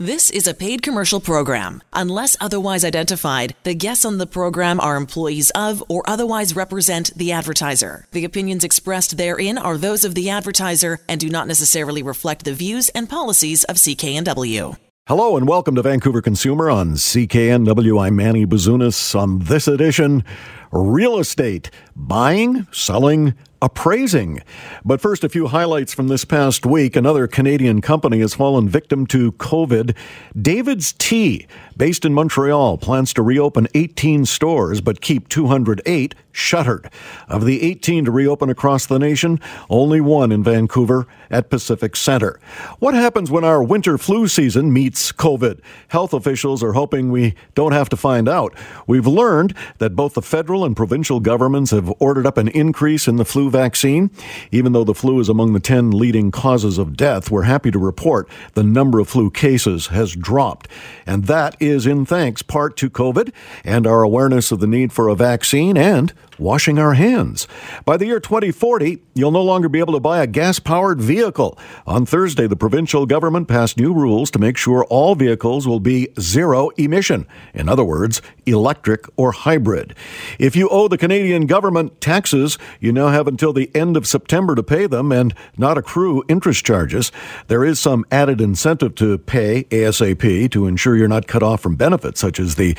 This is a paid commercial program. Unless otherwise identified, the guests on the program are employees of or otherwise represent the advertiser. The opinions expressed therein are those of the advertiser and do not necessarily reflect the views and policies of CKNW. Hello and welcome to Vancouver Consumer on CKNW. I'm Manny Bazunas on this edition Real Estate Buying, Selling, appraising. But first, a few highlights from this past week. Another Canadian company has fallen victim to COVID. David's Tea, based in Montreal, plans to reopen 18 stores but keep 208 shuttered. Of the 18 to reopen across the nation, only one in Vancouver at Pacific Center. What happens when our winter flu season meets COVID? Health officials are hoping we don't have to find out. We've learned that both the federal and provincial governments have ordered up an increase in the flu vaccine. Even though the flu is among the 10 leading causes of death, we're happy to report the number of flu cases has dropped. And that is in thanks part to COVID and our awareness of the need for a vaccine and washing our hands. By the year 2040, you'll no longer be able to buy a gas powered vehicle. On Thursday, the provincial government passed new rules to make sure all vehicles will be zero emission. In other words, electric or hybrid. If you owe the Canadian government taxes, you now have until the end of September to pay them and not accrue interest charges. There is some added incentive to pay ASAP to ensure you're not cut off from benefits such as the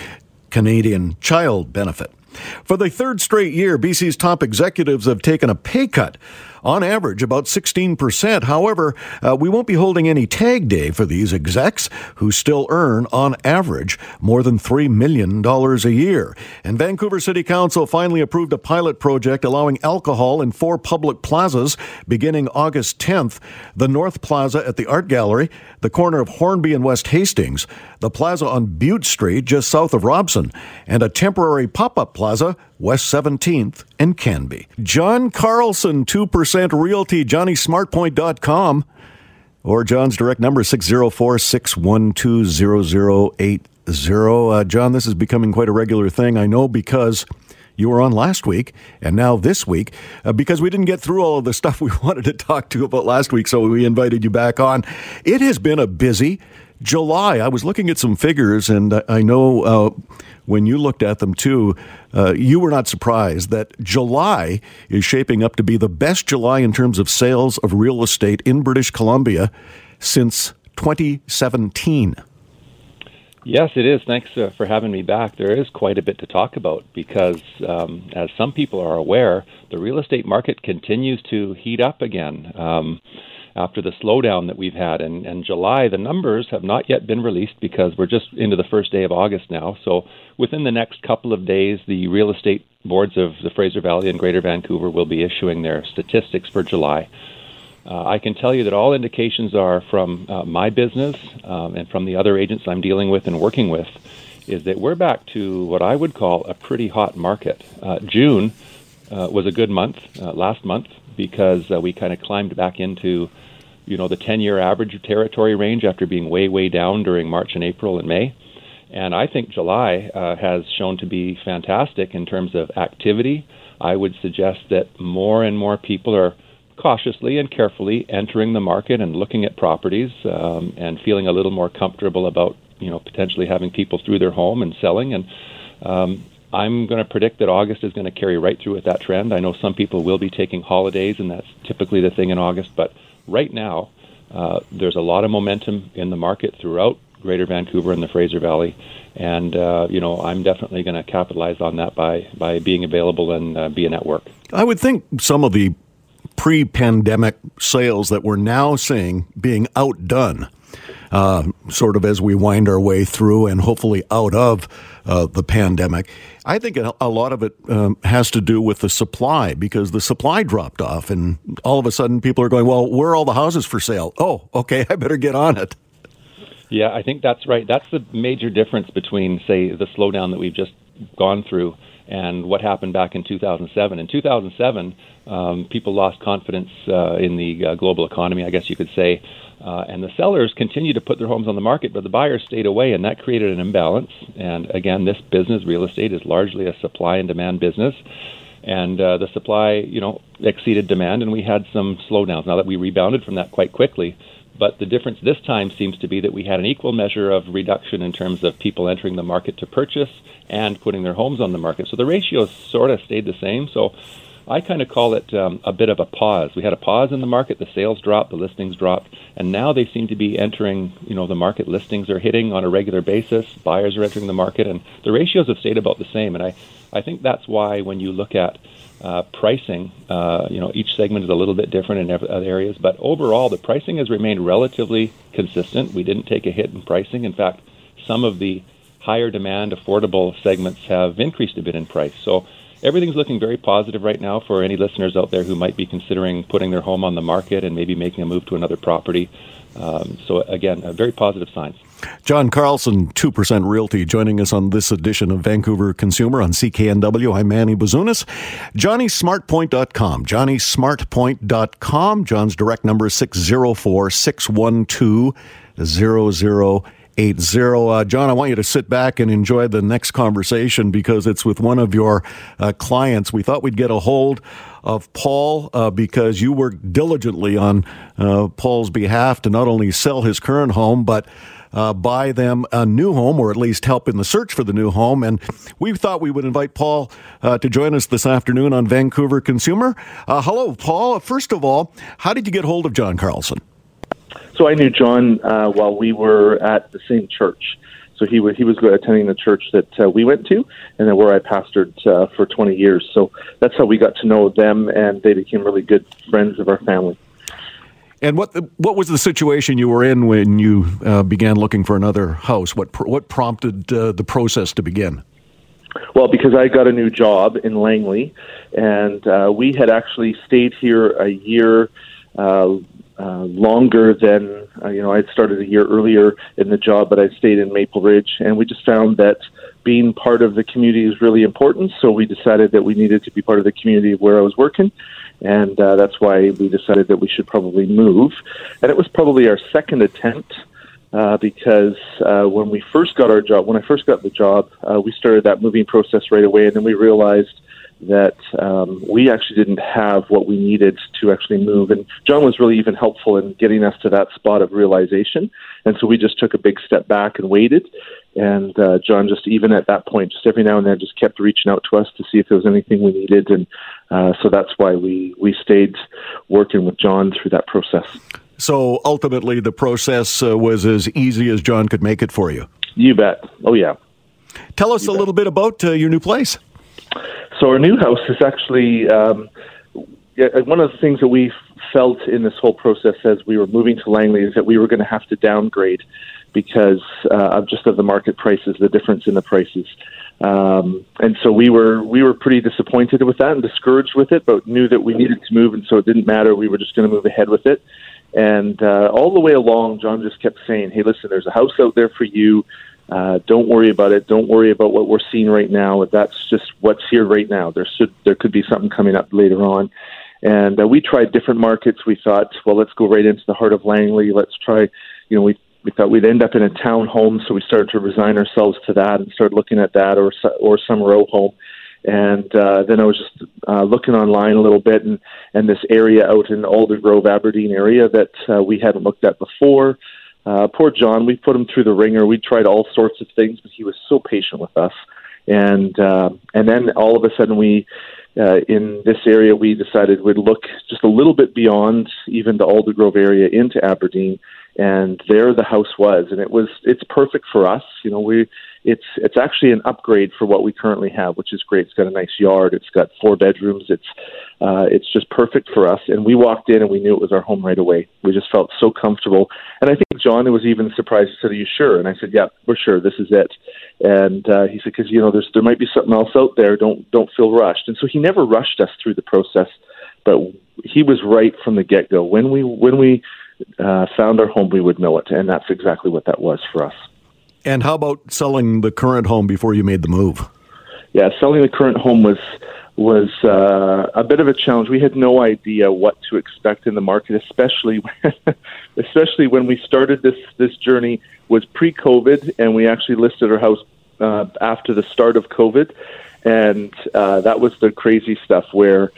Canadian Child Benefit. For the third straight year, BC's top executives have taken a pay cut on average about 16%. However, uh, we won't be holding any tag day for these execs who still earn, on average, more than $3 million a year. And Vancouver City Council finally approved a pilot project allowing alcohol in four public plazas beginning August 10th the North Plaza at the Art Gallery, the corner of Hornby and West Hastings, the plaza on Bute Street just south of Robson, and a temporary pop up plaza West 17th and Cambie. John Carlson, 2% Realty, JohnnySmartPoint.com, or John's direct number, 604 612 0080. Uh, John, this is becoming quite a regular thing, I know, because you were on last week and now this week uh, because we didn't get through all of the stuff we wanted to talk to about last week, so we invited you back on. It has been a busy July. I was looking at some figures, and I know uh, when you looked at them too, uh, you were not surprised that July is shaping up to be the best July in terms of sales of real estate in British Columbia since 2017. Yes, it is. Thanks uh, for having me back. There is quite a bit to talk about because, um, as some people are aware, the real estate market continues to heat up again. Um, after the slowdown that we've had. And, and July, the numbers have not yet been released because we're just into the first day of August now. So within the next couple of days, the real estate boards of the Fraser Valley and Greater Vancouver will be issuing their statistics for July. Uh, I can tell you that all indications are from uh, my business um, and from the other agents I'm dealing with and working with is that we're back to what I would call a pretty hot market. Uh, June uh, was a good month uh, last month because uh, we kind of climbed back into you know the 10-year average territory range after being way way down during March and April and May. And I think July uh, has shown to be fantastic in terms of activity. I would suggest that more and more people are cautiously and carefully entering the market and looking at properties um, and feeling a little more comfortable about you know potentially having people through their home and selling and um, I'm going to predict that August is going to carry right through with that trend. I know some people will be taking holidays, and that's typically the thing in August. But right now, uh, there's a lot of momentum in the market throughout Greater Vancouver and the Fraser Valley, and uh, you know I'm definitely going to capitalize on that by by being available and uh, being at work. I would think some of the pre-pandemic sales that we're now seeing being outdone uh, sort of as we wind our way through and hopefully out of uh, the pandemic. I think a lot of it um, has to do with the supply because the supply dropped off, and all of a sudden people are going, "Well, where are all the houses for sale?" Oh, okay, I better get on it. Yeah, I think that's right. That's the major difference between, say, the slowdown that we've just gone through and what happened back in 2007. In 2007, um, people lost confidence uh, in the uh, global economy, I guess you could say. Uh, and the sellers continued to put their homes on the market, but the buyers stayed away, and that created an imbalance. And again, this business, real estate, is largely a supply and demand business. And uh, the supply, you know, exceeded demand, and we had some slowdowns. Now that we rebounded from that quite quickly, but the difference this time seems to be that we had an equal measure of reduction in terms of people entering the market to purchase and putting their homes on the market. So the ratios sort of stayed the same. So I kind of call it um, a bit of a pause. We had a pause in the market. The sales dropped, the listings dropped, and now they seem to be entering. You know, the market listings are hitting on a regular basis. Buyers are entering the market, and the ratios have stayed about the same. And I, I think that's why when you look at uh, pricing, uh, you know, each segment is a little bit different in other areas, but overall, the pricing has remained relatively consistent. We didn't take a hit in pricing. In fact, some of the higher demand, affordable segments have increased a bit in price. So everything's looking very positive right now for any listeners out there who might be considering putting their home on the market and maybe making a move to another property. Um, so again, very positive signs. John Carlson, 2% Realty, joining us on this edition of Vancouver Consumer on CKNW. I'm Manny Bazunas. JohnnySmartPoint.com. JohnnySmartPoint.com. John's direct number is 604 612 0080. Uh, John, I want you to sit back and enjoy the next conversation because it's with one of your uh, clients. We thought we'd get a hold of Paul uh, because you worked diligently on uh, Paul's behalf to not only sell his current home, but uh, buy them a new home or at least help in the search for the new home. And we thought we would invite Paul uh, to join us this afternoon on Vancouver Consumer. Hello, Paul. First of all, how did you get hold of John Carlson? So I knew John uh, while we were at the same church. So he was he was attending the church that uh, we went to, and then where I pastored uh, for 20 years. So that's how we got to know them, and they became really good friends of our family. And what the, what was the situation you were in when you uh, began looking for another house? What pr- what prompted uh, the process to begin? Well, because I got a new job in Langley, and uh, we had actually stayed here a year uh, longer than uh, you know. I'd started a year earlier in the job, but I stayed in Maple Ridge, and we just found that being part of the community is really important. So we decided that we needed to be part of the community where I was working and uh, that's why we decided that we should probably move. And it was probably our second attempt uh, because uh, when we first got our job, when I first got the job, uh, we started that moving process right away, and then we realized that um, we actually didn't have what we needed to actually move. And John was really even helpful in getting us to that spot of realization. And so we just took a big step back and waited. And uh, John just even at that point, just every now and then, just kept reaching out to us to see if there was anything we needed, and uh, so that's why we we stayed working with John through that process. So ultimately, the process uh, was as easy as John could make it for you. You bet. Oh yeah. Tell us you a bet. little bit about uh, your new place. So our new house is actually um, one of the things that we felt in this whole process as we were moving to Langley is that we were going to have to downgrade because uh, of just of the market prices, the difference in the prices. Um, and so we were we were pretty disappointed with that and discouraged with it, but knew that we needed to move, and so it didn't matter. We were just going to move ahead with it. And uh, all the way along, John just kept saying, "Hey, listen, there's a house out there for you. Uh, don't worry about it. Don't worry about what we're seeing right now. That's just what's here right now. There should there could be something coming up later on." And uh, we tried different markets. We thought, well, let's go right into the heart of Langley. Let's try, you know, we we thought we'd end up in a town home, so we started to resign ourselves to that and started looking at that or or some row home. And uh, then I was just uh, looking online a little bit, and and this area out in Aldergrove, Aberdeen area that uh, we hadn't looked at before. Uh, poor John, we put him through the ringer. We tried all sorts of things, but he was so patient with us. And uh, and then all of a sudden, we uh, in this area, we decided we'd look just a little bit beyond even the Aldergrove area into Aberdeen and there the house was and it was it's perfect for us you know we it's it's actually an upgrade for what we currently have which is great. It's got a nice yard. It's got four bedrooms. It's uh it's just perfect for us. And we walked in and we knew it was our home right away. We just felt so comfortable. And i think john was even surprised. He said are you sure? And i said yeah we're sure. This is it. And uh he said because you know there's there might be something else out there. Don't don't feel rushed. And so he never rushed us through the process but he was right from the get go when we when we uh, found our home, we would know it, and that's exactly what that was for us. And how about selling the current home before you made the move? Yeah, selling the current home was was uh, a bit of a challenge. We had no idea what to expect in the market, especially especially when we started this this journey was pre-COVID, and we actually listed our house uh, after the start of COVID, and uh, that was the crazy stuff where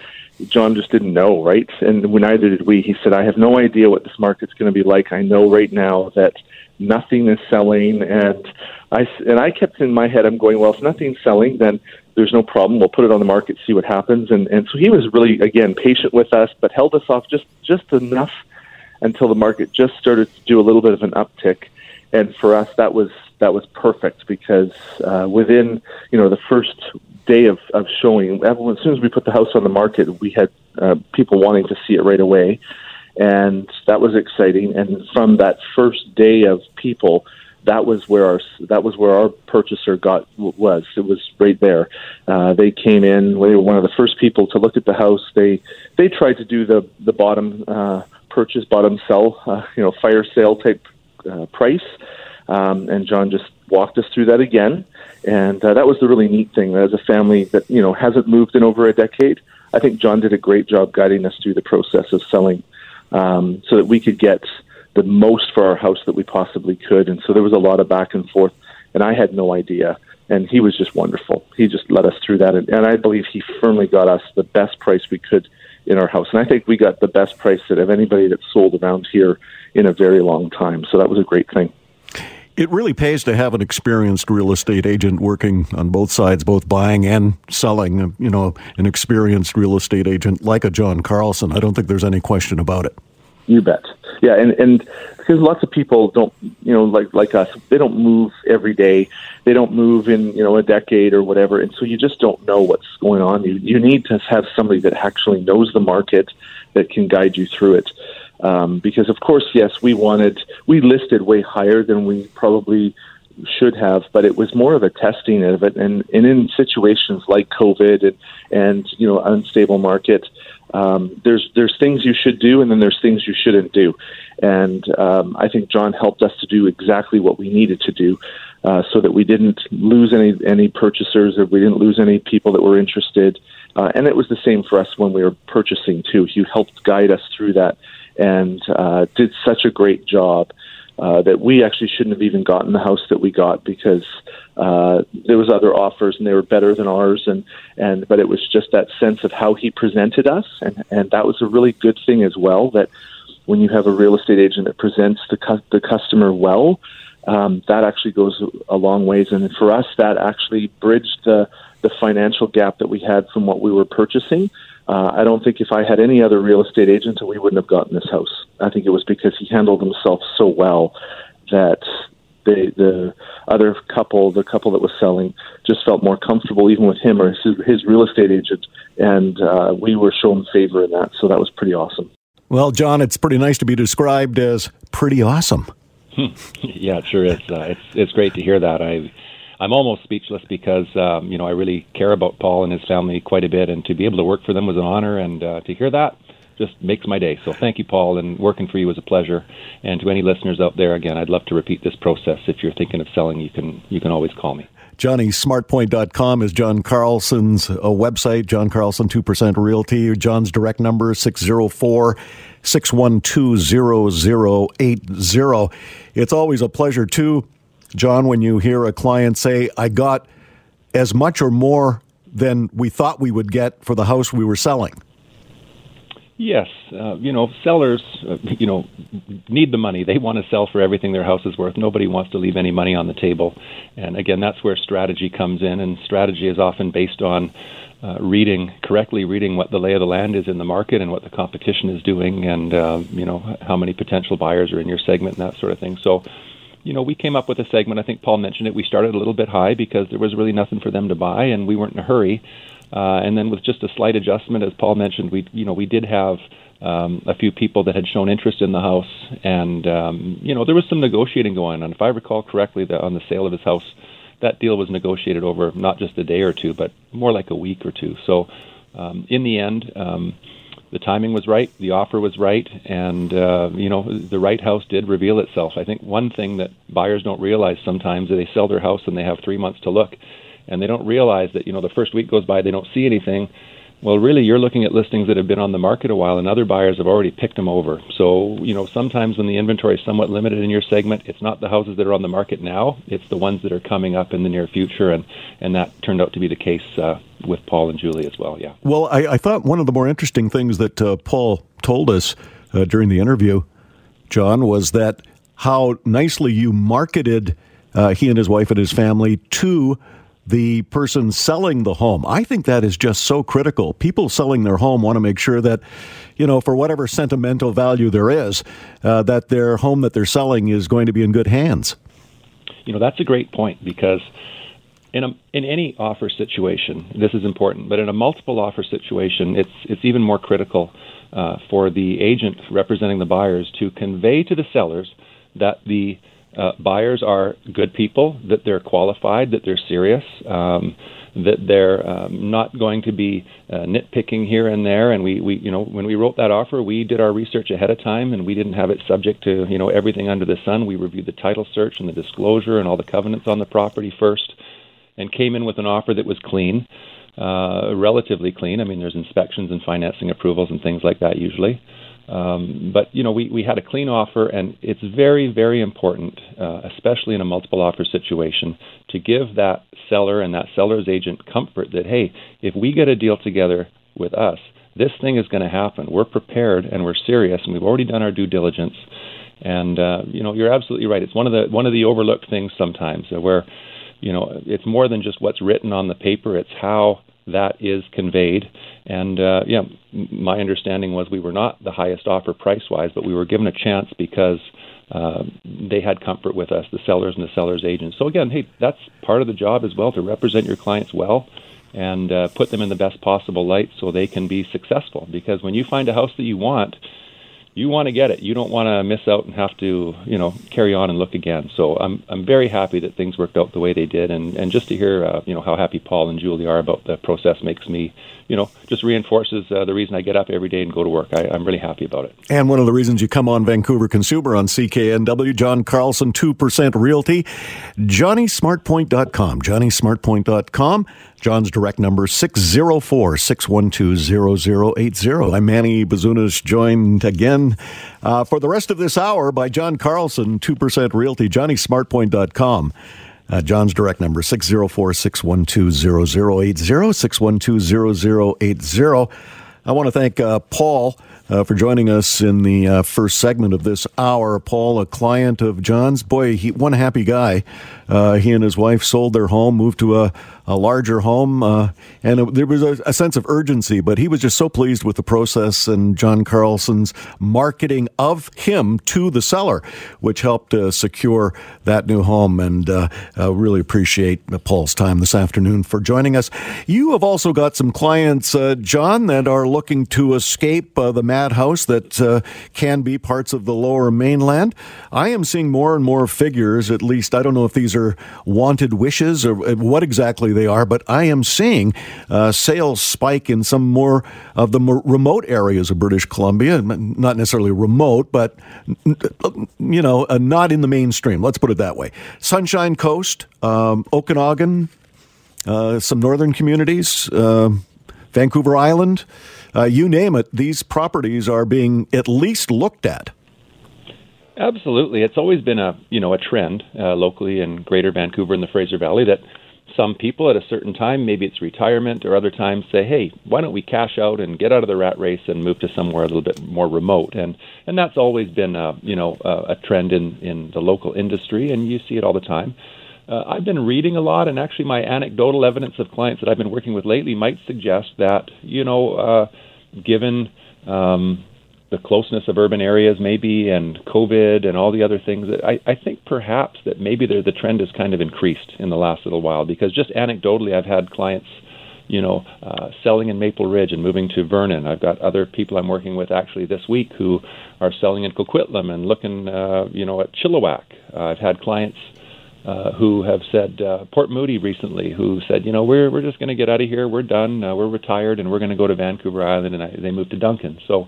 John just didn't know, right? And neither did we. He said, I have no idea what this market's going to be like. I know right now that nothing is selling. And I, and I kept in my head, I'm going, well, if nothing's selling, then there's no problem. We'll put it on the market, see what happens. And, and so he was really, again, patient with us, but held us off just, just enough until the market just started to do a little bit of an uptick. And for us, that was, that was perfect because uh, within, you know, the first day of, of showing, as soon as we put the house on the market, we had uh, people wanting to see it right away and that was exciting. And from that first day of people, that was where our that was where our purchaser got was. It was right there. Uh, they came in. They were one of the first people to look at the house. They they tried to do the the bottom uh, purchase, bottom sell, uh, you know, fire sale type uh, price. Um, and John just walked us through that again. And uh, that was the really neat thing. As a family that you know hasn't moved in over a decade, I think John did a great job guiding us through the process of selling um, so that we could get the most for our house that we possibly could. And so there was a lot of back and forth, and I had no idea. And he was just wonderful. He just led us through that, and, and I believe he firmly got us the best price we could in our house. And I think we got the best price that of anybody that's sold around here in a very long time. So that was a great thing. It really pays to have an experienced real estate agent working on both sides, both buying and selling. You know, an experienced real estate agent like a John Carlson. I don't think there's any question about it. You bet. Yeah, and and because lots of people don't, you know, like like us, they don't move every day. They don't move in, you know, a decade or whatever, and so you just don't know what's going on. You you need to have somebody that actually knows the market that can guide you through it. Um, because of course, yes, we wanted we listed way higher than we probably should have, but it was more of a testing of it. And, and in situations like COVID and, and you know unstable market, um, there's there's things you should do, and then there's things you shouldn't do. And um, I think John helped us to do exactly what we needed to do, uh, so that we didn't lose any any purchasers, or we didn't lose any people that were interested. Uh, and it was the same for us when we were purchasing too. He helped guide us through that and uh, did such a great job uh, that we actually shouldn't have even gotten the house that we got because uh, there was other offers and they were better than ours. And and but it was just that sense of how he presented us. And and that was a really good thing as well that when you have a real estate agent that presents the cu- the customer well um, that actually goes a long ways and for us that actually bridged the the financial gap that we had from what we were purchasing uh, I don't think if I had any other real estate agent, we wouldn't have gotten this house. I think it was because he handled himself so well that the the other couple, the couple that was selling, just felt more comfortable even with him or his, his real estate agent, and uh, we were shown favor in that. So that was pretty awesome. Well, John, it's pretty nice to be described as pretty awesome. yeah, it sure is. Uh, it's it's great to hear that. I I'm almost speechless because um, you know I really care about Paul and his family quite a bit, and to be able to work for them was an honor, and uh, to hear that just makes my day. So thank you, Paul, and working for you was a pleasure. And to any listeners out there, again, I'd love to repeat this process. If you're thinking of selling, you can you can always call me. JohnnySmartPoint.com is John Carlson's uh, website. John Carlson, 2% Realty. John's direct number, 604 612 0080. It's always a pleasure, too John, when you hear a client say, I got as much or more than we thought we would get for the house we were selling? Yes, uh, you know, sellers, uh, you know, need the money. They want to sell for everything their house is worth. Nobody wants to leave any money on the table. And again, that's where strategy comes in. And strategy is often based on uh, reading correctly, reading what the lay of the land is in the market and what the competition is doing, and uh, you know how many potential buyers are in your segment and that sort of thing. So you know, we came up with a segment. I think Paul mentioned it. We started a little bit high because there was really nothing for them to buy, and we weren't in a hurry. Uh, and then with just a slight adjustment, as Paul mentioned, we you know we did have um, a few people that had shown interest in the house, and um, you know there was some negotiating going on. If I recall correctly, that on the sale of his house, that deal was negotiated over not just a day or two, but more like a week or two. So um, in the end. Um, the timing was right, the offer was right, and uh, you know the right house did reveal itself. I think one thing that buyers don't realize sometimes is they sell their house and they have three months to look, and they don't realize that you know the first week goes by they don't see anything. Well, really, you're looking at listings that have been on the market a while, and other buyers have already picked them over. So, you know, sometimes when the inventory is somewhat limited in your segment, it's not the houses that are on the market now; it's the ones that are coming up in the near future, and and that turned out to be the case uh, with Paul and Julie as well. Yeah. Well, I, I thought one of the more interesting things that uh, Paul told us uh, during the interview, John, was that how nicely you marketed uh, he and his wife and his family to the person selling the home. I think that is just so critical. People selling their home want to make sure that, you know, for whatever sentimental value there is, uh, that their home that they're selling is going to be in good hands. You know, that's a great point because in a, in any offer situation, this is important. But in a multiple offer situation, it's it's even more critical uh, for the agent representing the buyers to convey to the sellers that the uh, buyers are good people, that they're qualified, that they're serious, um, that they're um, not going to be uh, nitpicking here and there. And we, we, you know, when we wrote that offer, we did our research ahead of time, and we didn't have it subject to, you know, everything under the sun. We reviewed the title search and the disclosure and all the covenants on the property first, and came in with an offer that was clean. Uh, relatively clean. I mean, there's inspections and financing approvals and things like that usually. Um, but you know, we, we had a clean offer, and it's very, very important, uh, especially in a multiple offer situation, to give that seller and that seller's agent comfort that hey, if we get a deal together with us, this thing is going to happen. We're prepared and we're serious, and we've already done our due diligence. And uh, you know, you're absolutely right. It's one of the one of the overlooked things sometimes, uh, where you know it's more than just what's written on the paper. It's how that is conveyed. And uh, yeah, my understanding was we were not the highest offer price wise, but we were given a chance because uh, they had comfort with us, the sellers and the sellers agents. So again, hey, that's part of the job as well to represent your clients well and uh, put them in the best possible light so they can be successful. Because when you find a house that you want, you want to get it. You don't want to miss out and have to, you know, carry on and look again. So I'm I'm very happy that things worked out the way they did, and and just to hear, uh, you know, how happy Paul and Julie are about the process makes me, you know, just reinforces uh, the reason I get up every day and go to work. I, am really happy about it. And one of the reasons you come on Vancouver Consumer on CKNW, John Carlson, two percent Realty, JohnnySmartPoint.com, JohnnySmartPoint.com. John's direct number 604 612 0080. I'm Manny Bazunas, joined again uh, for the rest of this hour by John Carlson, 2% Realty, JohnnySmartPoint.com. Uh, John's direct number 604 612 0080, 612 0080. I want to thank uh, Paul uh, for joining us in the uh, first segment of this hour. Paul, a client of John's, boy, he one happy guy. Uh, he and his wife sold their home, moved to a, a larger home, uh, and there was a, a, sense of urgency. But he was just so pleased with the process and John Carlson's marketing of him to the seller, which helped uh, secure that new home. And uh, really appreciate Paul's time this afternoon for joining us. You have also got some clients, John, that are looking to escape the madhouse that can be parts of the lower mainland. I am seeing more and more figures, at least, I don't know if these are wanted wishes or uh, what exactly they are, but I am seeing uh, sales spike in some more of the more remote areas of British Columbia. Not necessarily remote, but you know, uh, not in the mainstream. Let's put it that way. Sunshine Coast, um, Okanagan, uh, some northern communities, uh, Vancouver Island. Uh, you name it, these properties are being at least looked at. Absolutely, it's always been a you know a trend uh, locally in Greater Vancouver and the Fraser Valley that some people at a certain time, maybe it's retirement or other times, say, "Hey, why don't we cash out and get out of the rat race and move to somewhere a little bit more remote?" And and that's always been a you know a, a trend in in the local industry, and you see it all the time. Uh, I've been reading a lot, and actually, my anecdotal evidence of clients that I've been working with lately might suggest that you know, uh, given um, the closeness of urban areas maybe and COVID and all the other things that I, I think perhaps that maybe the, the trend has kind of increased in the last little while because just anecdotally I've had clients you know uh, selling in Maple Ridge and moving to Vernon. I've got other people I'm working with actually this week who are selling in Coquitlam and looking uh, you know at Chilliwack. Uh, I've had clients uh, who have said uh, Port Moody recently, who said, you know, we're we're just going to get out of here, we're done, uh, we're retired, and we're going to go to Vancouver Island, and I, they moved to Duncan. So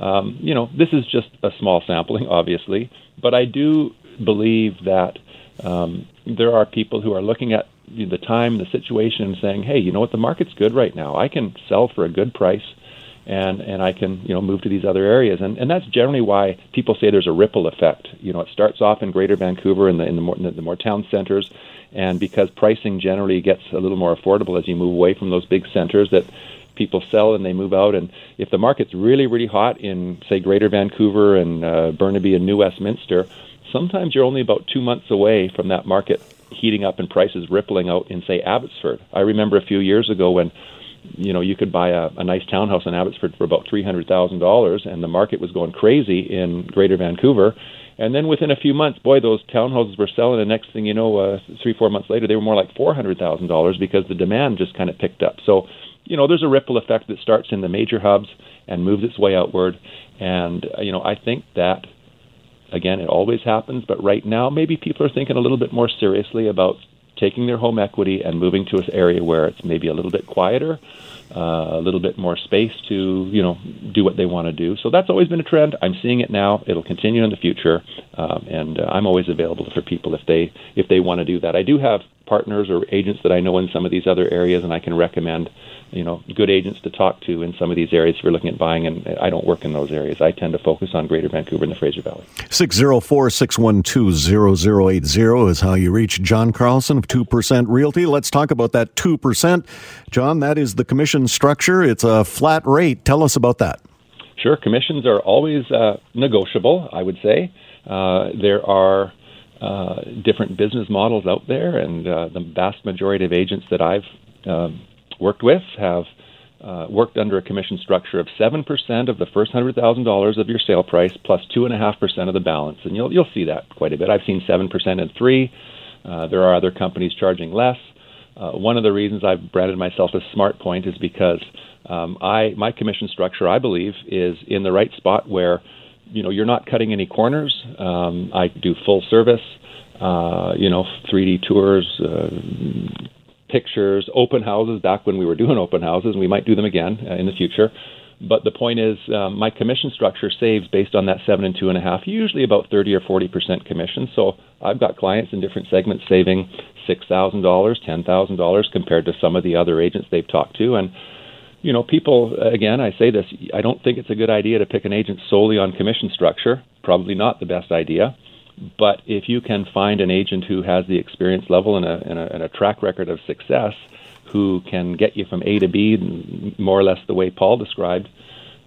um, you know, this is just a small sampling, obviously, but I do believe that um, there are people who are looking at the time, the situation, and saying, hey, you know what, the market's good right now. I can sell for a good price and and I can you know move to these other areas. And and that's generally why people say there's a ripple effect. You know it starts off in greater Vancouver in the in the more, the more town centers and because pricing generally gets a little more affordable as you move away from those big centers that people sell and they move out and if the market's really really hot in say greater Vancouver and uh, Burnaby and New Westminster sometimes you're only about 2 months away from that market heating up and prices rippling out in say Abbotsford I remember a few years ago when you know, you could buy a, a nice townhouse in Abbotsford for about three hundred thousand dollars, and the market was going crazy in Greater Vancouver. And then within a few months, boy, those townhouses were selling. And next thing you know, uh, three four months later, they were more like four hundred thousand dollars because the demand just kind of picked up. So, you know, there's a ripple effect that starts in the major hubs and moves its way outward. And uh, you know, I think that again, it always happens, but right now, maybe people are thinking a little bit more seriously about taking their home equity and moving to an area where it's maybe a little bit quieter, uh, a little bit more space to you know do what they want to do. So that's always been a trend. I'm seeing it now. It'll continue in the future, um, and uh, I'm always available for people if they if they want to do that. I do have partners or agents that I know in some of these other areas, and I can recommend you know good agents to talk to in some of these areas if you're looking at buying and I don't work in those areas. I tend to focus on Greater Vancouver and the Fraser Valley. 604-612-0080 is how you reach John Carlson of 2% Realty. Let's talk about that 2%. John, that is the commission structure. It's a flat rate. Tell us about that. Sure. Commissions are always uh, negotiable, I would say. Uh, there are uh, different business models out there, and uh, the vast majority of agents that I've um, worked with have uh, worked under a commission structure of 7% of the first $100,000 of your sale price plus 2.5% of the balance. And you'll, you'll see that quite a bit. I've seen 7% and 3 uh, There are other companies charging less. Uh, one of the reasons I've branded myself as SmartPoint is because um, I my commission structure, I believe, is in the right spot where you know you're not cutting any corners. Um, I do full service, uh, you know, 3D tours, uh, pictures, open houses back when we were doing open houses, and we might do them again uh, in the future. But the point is, um, my commission structure saves based on that seven and two and a half, usually about thirty or forty percent commission. So I've got clients in different segments saving six thousand dollars, ten thousand dollars compared to some of the other agents they've talked to, and you know, people again, I say this, I don't think it's a good idea to pick an agent solely on commission structure. Probably not the best idea. But if you can find an agent who has the experience level and a, and a, and a track record of success, who can get you from A to B, more or less the way Paul described,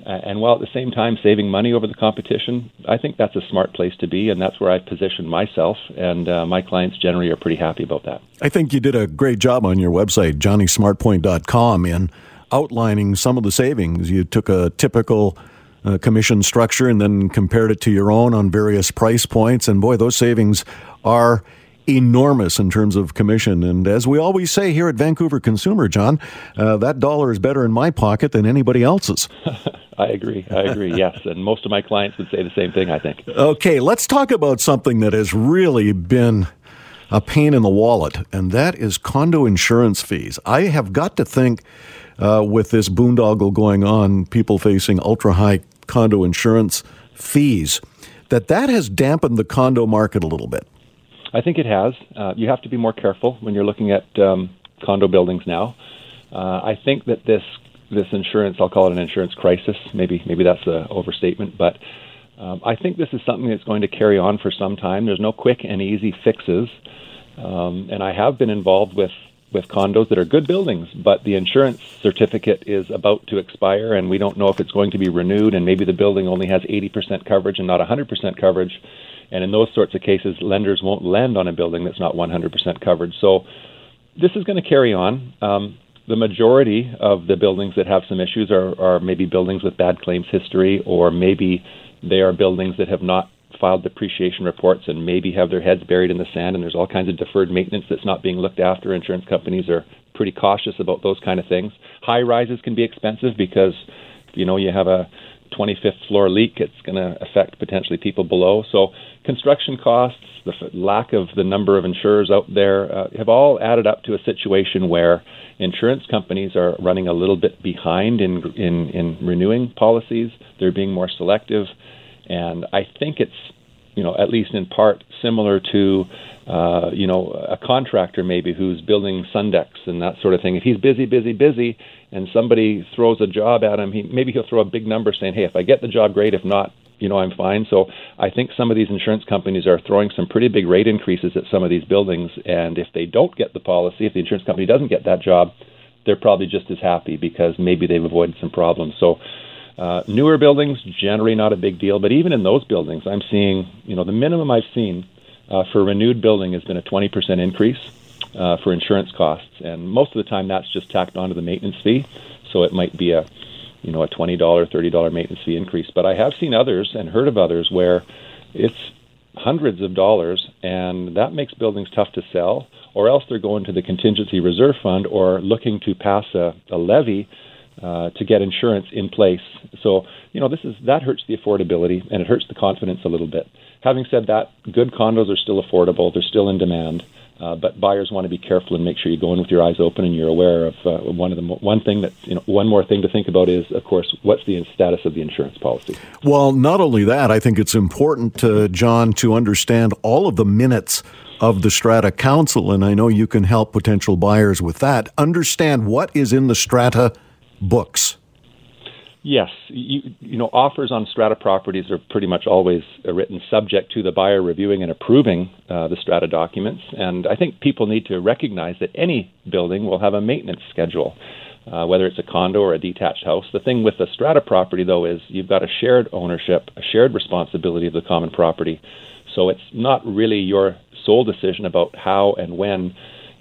and while at the same time saving money over the competition, I think that's a smart place to be, and that's where I've positioned myself, and uh, my clients generally are pretty happy about that. I think you did a great job on your website, johnnysmartpoint.com, in outlining some of the savings. You took a typical uh, commission structure and then compared it to your own on various price points. And boy, those savings are enormous in terms of commission. And as we always say here at Vancouver Consumer, John, uh, that dollar is better in my pocket than anybody else's. I agree. I agree. yes. And most of my clients would say the same thing, I think. Okay, let's talk about something that has really been a pain in the wallet, and that is condo insurance fees. I have got to think uh, with this boondoggle going on, people facing ultra high condo insurance fees, that that has dampened the condo market a little bit. I think it has. Uh, you have to be more careful when you're looking at um, condo buildings now. Uh, I think that this this insurance, I'll call it an insurance crisis. Maybe maybe that's an overstatement, but um, I think this is something that's going to carry on for some time. There's no quick and easy fixes, um, and I have been involved with with condos that are good buildings, but the insurance certificate is about to expire, and we don't know if it's going to be renewed, and maybe the building only has 80% coverage and not 100% coverage. And in those sorts of cases, lenders won't lend on a building that's not 100% covered. So this is going to carry on. Um, the majority of the buildings that have some issues are, are maybe buildings with bad claims history, or maybe they are buildings that have not filed depreciation reports and maybe have their heads buried in the sand and there's all kinds of deferred maintenance that's not being looked after. Insurance companies are pretty cautious about those kind of things. High rises can be expensive because you know you have a 25th floor leak, it's going to affect potentially people below. So construction costs, the lack of the number of insurers out there uh, have all added up to a situation where insurance companies are running a little bit behind in in, in renewing policies. They're being more selective. And I think it's you know, at least in part, similar to, uh, you know, a contractor maybe who's building sun decks and that sort of thing. If he's busy, busy, busy, and somebody throws a job at him, he maybe he'll throw a big number saying, "Hey, if I get the job, great. If not, you know, I'm fine." So I think some of these insurance companies are throwing some pretty big rate increases at some of these buildings, and if they don't get the policy, if the insurance company doesn't get that job, they're probably just as happy because maybe they've avoided some problems. So uh, newer buildings, generally not a big deal, but even in those buildings, I'm seeing, you know, the minimum I've seen uh, for a renewed building has been a 20% increase uh, for insurance costs, and most of the time that's just tacked onto the maintenance fee. So it might be a, you know, a $20, $30 maintenance fee increase. But I have seen others and heard of others where it's hundreds of dollars, and that makes buildings tough to sell, or else they're going to the contingency reserve fund or looking to pass a, a levy uh, to get insurance in place. So you know this is that hurts the affordability and it hurts the confidence a little bit. Having said that, good condos are still affordable; they're still in demand. Uh, but buyers want to be careful and make sure you go in with your eyes open and you're aware of uh, one of the mo- one thing that you know one more thing to think about is of course what's the status of the insurance policy. Well, not only that, I think it's important, John, to understand all of the minutes of the Strata Council, and I know you can help potential buyers with that. Understand what is in the Strata books. Yes, you, you know offers on strata properties are pretty much always written subject to the buyer reviewing and approving uh, the strata documents, and I think people need to recognize that any building will have a maintenance schedule, uh, whether it's a condo or a detached house. The thing with the strata property though is you've got a shared ownership, a shared responsibility of the common property, so it's not really your sole decision about how and when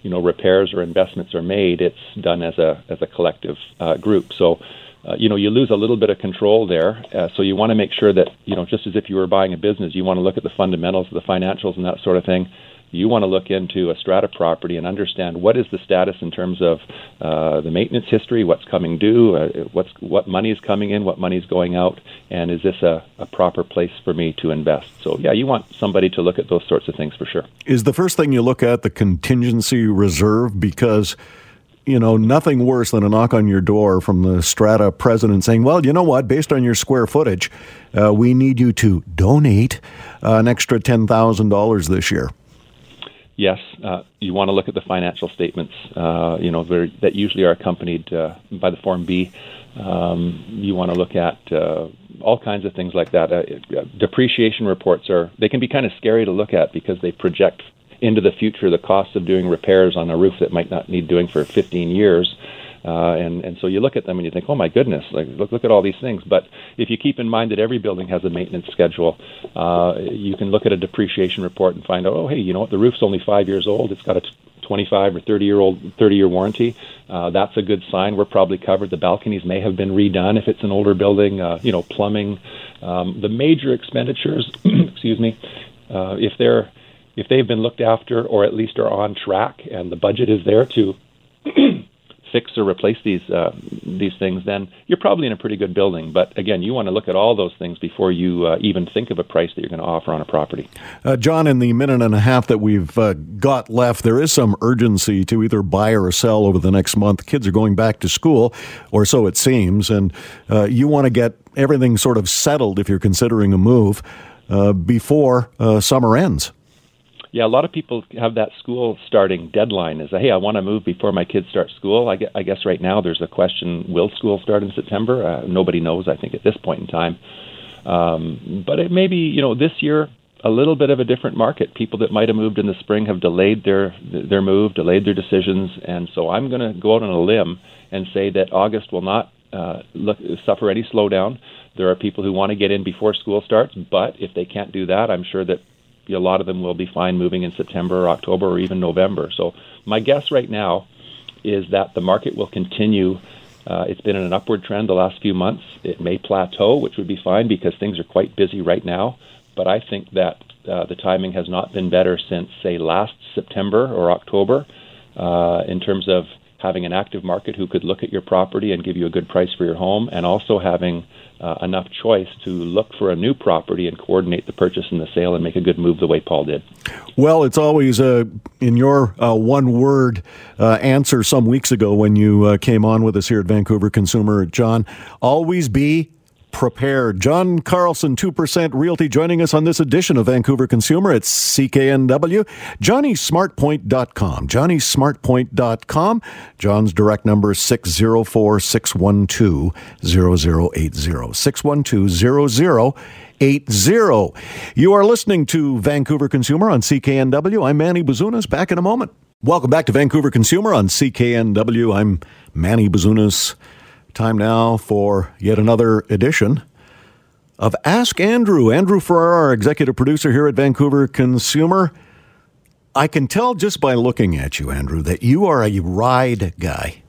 you know repairs or investments are made. It's done as a as a collective uh, group. So. Uh, you know, you lose a little bit of control there. Uh, so you want to make sure that, you know, just as if you were buying a business, you want to look at the fundamentals the financials and that sort of thing you want to look into a strata property and understand what is the status in terms of uh, the maintenance history, what's coming due, uh, what's what money is coming in, what money is going out, and is this a, a proper place for me to invest? So yeah, you want somebody to look at those sorts of things for sure. Is the first thing you look at the contingency reserve because you know, nothing worse than a knock on your door from the strata president saying, well, you know what, based on your square footage, uh, we need you to donate an extra $10,000 this year yes, uh, you want to look at the financial statements. Uh, you know, that usually are accompanied uh, by the Form B. Um, you want to look at uh, all kinds of things like that. Uh, depreciation reports are they can be kind of scary to look at because they project into the future the cost of doing repairs on a roof that might not need doing for 15 years. Uh, and and so you look at them and you think, oh my goodness, like look look at all these things. But if you keep in mind that every building has a maintenance schedule, uh, you can look at a depreciation report and find out, oh hey, you know what, the roof's only five years old. It's got a 25 or 30 year old 30 year warranty. Uh, that's a good sign. We're probably covered. The balconies may have been redone if it's an older building. Uh, you know, plumbing. Um, the major expenditures, excuse me, uh, if they're if they've been looked after or at least are on track and the budget is there to fix or replace these uh, these things, then you're probably in a pretty good building. But again, you want to look at all those things before you uh, even think of a price that you're going to offer on a property. Uh, John, in the minute and a half that we've uh, got left, there is some urgency to either buy or sell over the next month. Kids are going back to school, or so it seems, and uh, you want to get everything sort of settled if you're considering a move uh, before summer ends yeah, a lot of people have that school starting deadline. Is hey, I want to move before my kids start school. I guess, I guess right now there's a question: Will school start in September? Uh, nobody knows. I think at this point in time, um, but it may be you know this year a little bit of a different market. People that might have moved in the spring have delayed their their move, delayed their decisions, and so I'm going to go out on a limb and say that August will not uh, look, suffer any slowdown. There are people who want to get in before school starts, but if they can't do that, I'm sure that a lot of them will be fine moving in September or October or even November. So my guess right now is that the market will continue. Uh, it's been in an upward trend the last few months. It may plateau, which would be fine because things are quite busy right now. But I think that uh, the timing has not been better since, say, last September or October uh, in terms of having an active market who could look at your property and give you a good price for your home, and also having uh, enough choice to look for a new property and coordinate the purchase and the sale and make a good move the way Paul did. Well, it's always uh, in your uh, one word uh, answer some weeks ago when you uh, came on with us here at Vancouver Consumer, John, always be prepared. John Carlson, 2% Realty, joining us on this edition of Vancouver Consumer at CKNW. JohnnySmartPoint.com. JohnnySmartPoint.com. John's direct number is 604 612 0080. 612 0080. You are listening to Vancouver Consumer on CKNW. I'm Manny Bazunas. Back in a moment. Welcome back to Vancouver Consumer on CKNW. I'm Manny Bazunas. Time now for yet another edition of Ask Andrew. Andrew Ferrara, our executive producer here at Vancouver Consumer. I can tell just by looking at you, Andrew, that you are a ride guy.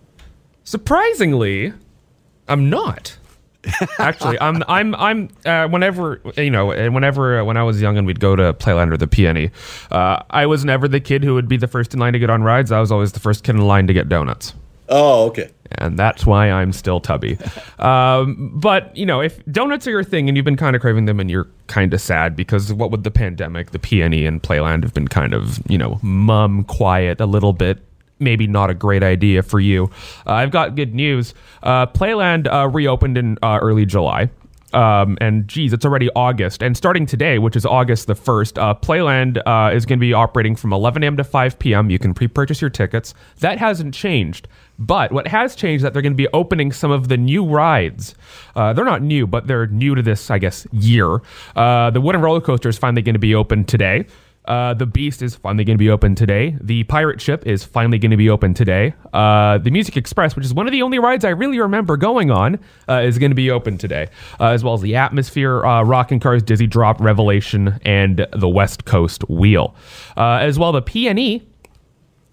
Surprisingly, I'm not. Actually, I'm I'm I'm uh, whenever you know whenever uh, when I was young and we'd go to Playland or the PNE, uh, I was never the kid who would be the first in line to get on rides. I was always the first kid in line to get donuts. Oh, okay and that's why I'm still tubby. um, but you know, if donuts are your thing and you've been kind of craving them, and you're kind of sad because what with the pandemic, the PNE and Playland have been kind of you know mum quiet a little bit. Maybe not a great idea for you. Uh, I've got good news. Uh, Playland uh, reopened in uh, early July. Um, and geez, it's already August. And starting today, which is August the 1st, uh, Playland uh, is going to be operating from 11 a.m. to 5 p.m. You can pre purchase your tickets. That hasn't changed. But what has changed is that they're going to be opening some of the new rides. Uh, they're not new, but they're new to this, I guess, year. Uh, the wooden roller coaster is finally going to be open today. Uh, the Beast is finally going to be open today. The Pirate Ship is finally going to be open today. Uh, the Music Express, which is one of the only rides I really remember going on, uh, is going to be open today, uh, as well as the Atmosphere, uh, Rocking Cars, Dizzy Drop, Revelation, and the West Coast Wheel. Uh, as well, the PNE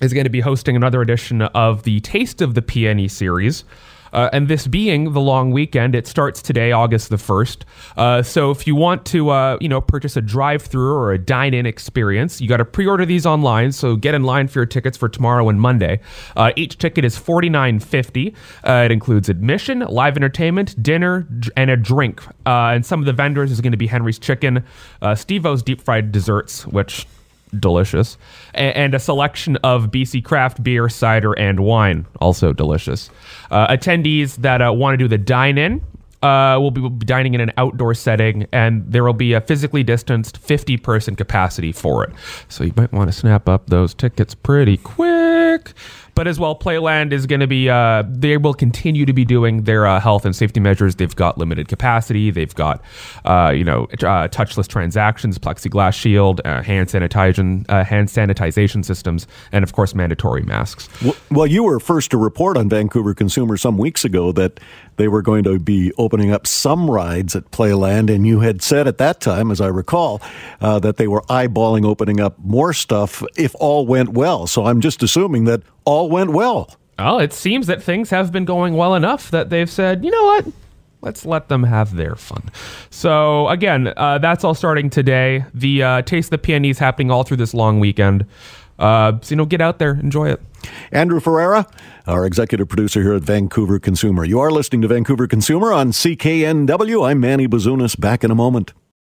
is going to be hosting another edition of the Taste of the PNE series. Uh, and this being the long weekend, it starts today, August the 1st. Uh, so if you want to, uh, you know, purchase a drive-through or a dine-in experience, you got to pre-order these online. So get in line for your tickets for tomorrow and Monday. Uh, each ticket is $49.50. Uh, it includes admission, live entertainment, dinner, and a drink. Uh, and some of the vendors is going to be Henry's Chicken, Steve-O's Deep Fried Desserts, which delicious, and, a selection of BC craft beer, cider, and wine, also delicious. Uh, attendees that uh, want to do the dine in uh, will be dining in an outdoor setting, and there will be a physically distanced 50 person capacity for it. So you might want to snap up those tickets pretty quick but as well, Playland is going to be, uh, they will continue to be doing their uh, health and safety measures. They've got limited capacity. They've got, uh, you know, uh, touchless transactions, plexiglass shield, uh, hand sanitization, uh, hand sanitization systems, and of course, mandatory masks. Well, you were first to report on Vancouver Consumer some weeks ago that they were going to be opening up some rides at Playland, and you had said at that time, as I recall, that they were eyeballing opening up more stuff if all went well. So I'm just assuming that all went well. Well, it seems that things have been going well enough that they've said, you know what? Let's let them have their fun. So, again, uh, that's all starting today. The uh, Taste the PNE is happening all through this long weekend. Uh, so, you know, get out there, enjoy it. Andrew Ferrara, our executive producer here at Vancouver Consumer. You are listening to Vancouver Consumer on CKNW. I'm Manny Bazunas. Back in a moment.